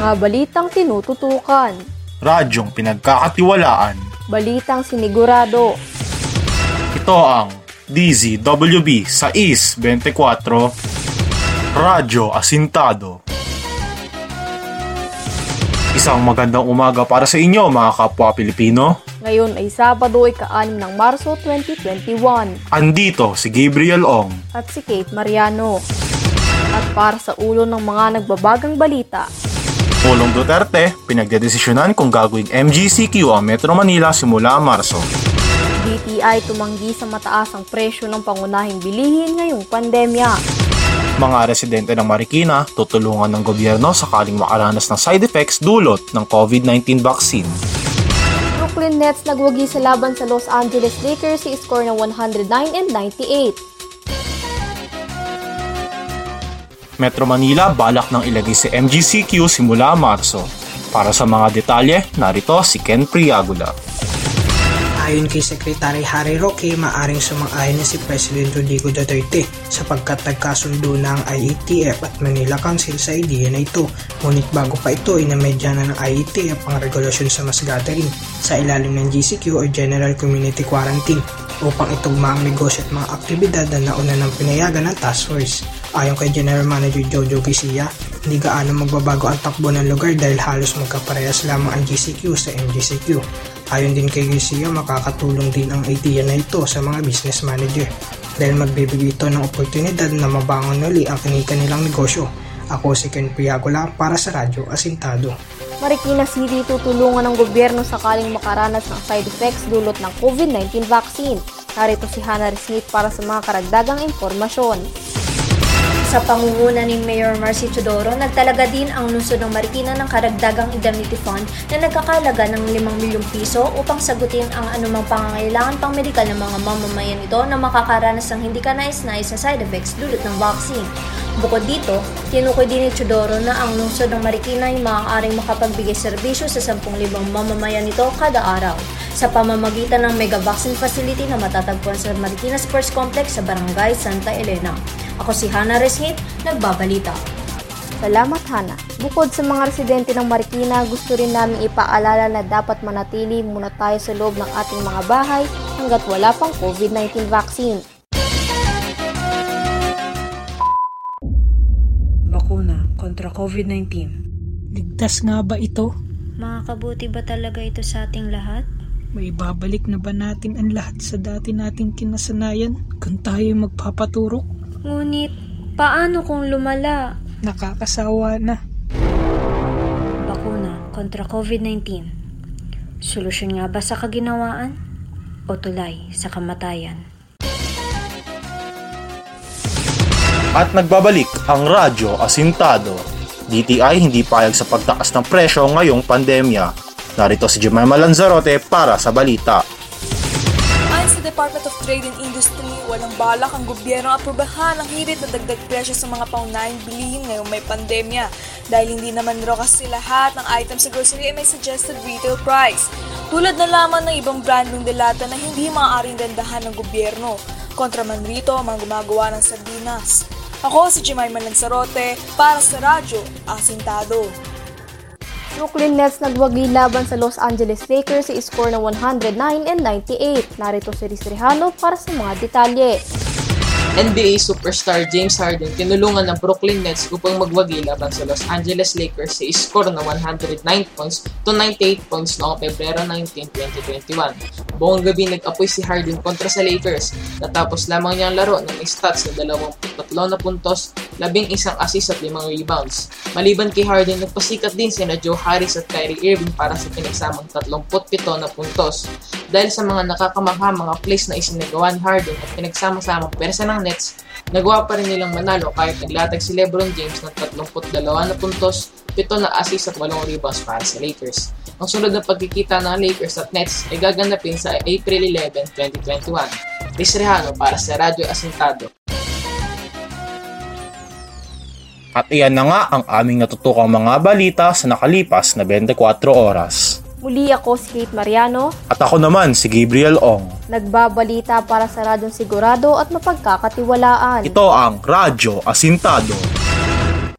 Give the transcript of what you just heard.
Mga balitang tinututukan. Radyong pinagkakatiwalaan. Balitang sinigurado. Ito ang DZWB sa IS 24 Radyo Asintado. Isang magandang umaga para sa inyo mga kapwa Pilipino. Ngayon ay Sabado, ika-6 ng Marso 2021 Andito si Gabriel Ong. at si Kate Mariano. At para sa ulo ng mga nagbabagang balita, Pulong Duterte, pinagdedesisyonan kung gagawing MGCQ ang Metro Manila simula Marso. DTI tumanggi sa mataas ang presyo ng pangunahing bilihin ngayong pandemya. Mga residente ng Marikina tutulungan ng gobyerno sakaling makaranas ng side effects dulot ng COVID-19 vaccine. Brooklyn Nets nagwagi sa laban sa Los Angeles Lakers si score na 109 and 98. Metro Manila balak nang ilagay si MGCQ simula Marso. Para sa mga detalye, narito si Ken Priagula. Ayon kay Secretary Harry Roque, maaring sumang-ayon na si President Rodrigo Duterte sapagkat nagkasundo na ang IETF at Manila Council sa ideya na ito. Ngunit bago pa ito, inamedya na ng IETF ang regulasyon sa mass gathering sa ilalim ng GCQ o General Community Quarantine upang itugma ang negosyo at mga aktibidad na nauna ng pinayagan ng task force. Ayon kay General Manager Jojo Quisia, hindi gaano magbabago ang takbo ng lugar dahil halos magkaparehas lamang ang GCQ sa MGCQ. Ayon din kay Garcia, makakatulong din ang idea na ito sa mga business manager dahil magbibigay ito ng oportunidad na mabangon uli ang kanilang negosyo. Ako si Ken Piagola para sa Radyo Asintado. Marikina City tutulungan ng gobyerno sakaling makaranas ng side effects dulot ng COVID-19 vaccine. Narito si Hannah Smith para sa mga karagdagang impormasyon. Sa pangunguna ni Mayor Marcy Chodoro, nagtalaga din ang lungsod ng Marikina ng karagdagang indemnity fund na nagkakalaga ng 5 milyong piso upang sagutin ang anumang pangangailangan pang medikal ng mga mamamayan nito na makakaranas ng hindi kanais-nais na side effects dulot ng vaccine. Bukod dito, tinukoy din ni Chodoro na ang lungsod ng Marikina ay maaaring makapagbigay serbisyo sa 10,000 mamamayan nito kada araw sa pamamagitan ng Mega Vaccine Facility na matatagpuan sa Marikina Sports Complex sa Barangay Santa Elena. Ako si Hannah Resmith, nagbabalita. Salamat Hana. Bukod sa mga residente ng Marikina, gusto rin namin ipaalala na dapat manatili muna tayo sa loob ng ating mga bahay hanggat wala pang COVID-19 vaccine. Bakuna kontra COVID-19. Ligtas nga ba ito? Makakabuti ba talaga ito sa ating lahat? May babalik na ba natin ang lahat sa dati nating kinasanayan kung tayo magpapaturok? Ngunit, paano kung lumala? Nakakasawa na. Bakuna kontra COVID-19. Solusyon nga ba sa kaginawaan? O tulay sa kamatayan? At nagbabalik ang Radyo Asintado. DTI hindi payag sa pagtaas ng presyo ngayong pandemya. Narito si Jemima Lanzarote para sa balita. Department of Trade and Industry, walang balak ang gobyerno aprobahan ang hirit na dagdag presyo sa mga paunahing bilihin ngayong may pandemya dahil hindi naman raw kasi lahat ng items sa grocery ay may suggested retail price. Tulad na lamang ng ibang brand ng delata na hindi maaaring dandahan ng gobyerno. Kontra man rito ang mga gumagawa ng sardinas. Ako si Jemima Lanzarote para sa Radyo Asintado. Brooklyn Nets nagwagi laban sa Los Angeles Lakers sa score na 109 and 98. Narito si Riz Rejano para sa mga detalye. NBA superstar James Harden tinulungan ng Brooklyn Nets upang magwagi laban sa Los Angeles Lakers sa score na 109 points to 98 points noong Pebrero 19, 2021. Buong gabi nag-apoy si Harden kontra sa Lakers natapos lamang niyang laro ng stats na 23 na puntos, 11 assist at 5 rebounds. Maliban kay Harden, nagpasikat din sina Joe Harris at Kyrie Irving para sa pinagsamang 37 na puntos. Dahil sa mga nakakamangha mga plays na isinagawa ni Harden at pinagsama-samang persa ng Nets, nagawa pa rin nilang manalo kahit naglatag si LeBron James ng 32 na puntos, 7 na assist at 8 rebounds para sa Lakers. Ang sunod na pagkikita ng Lakers at Nets ay gaganapin sa April 11, 2021. Chris Rehano para sa Radyo Asintado. At iyan na nga ang aming natutukang mga balita sa nakalipas na 24 oras. Muli ako si Kate Mariano, At ako naman si Gabriel Ong. nagbabalita para sa radyong sigurado at mapagkakatiwalaan. Ito ang Radyo Asintado.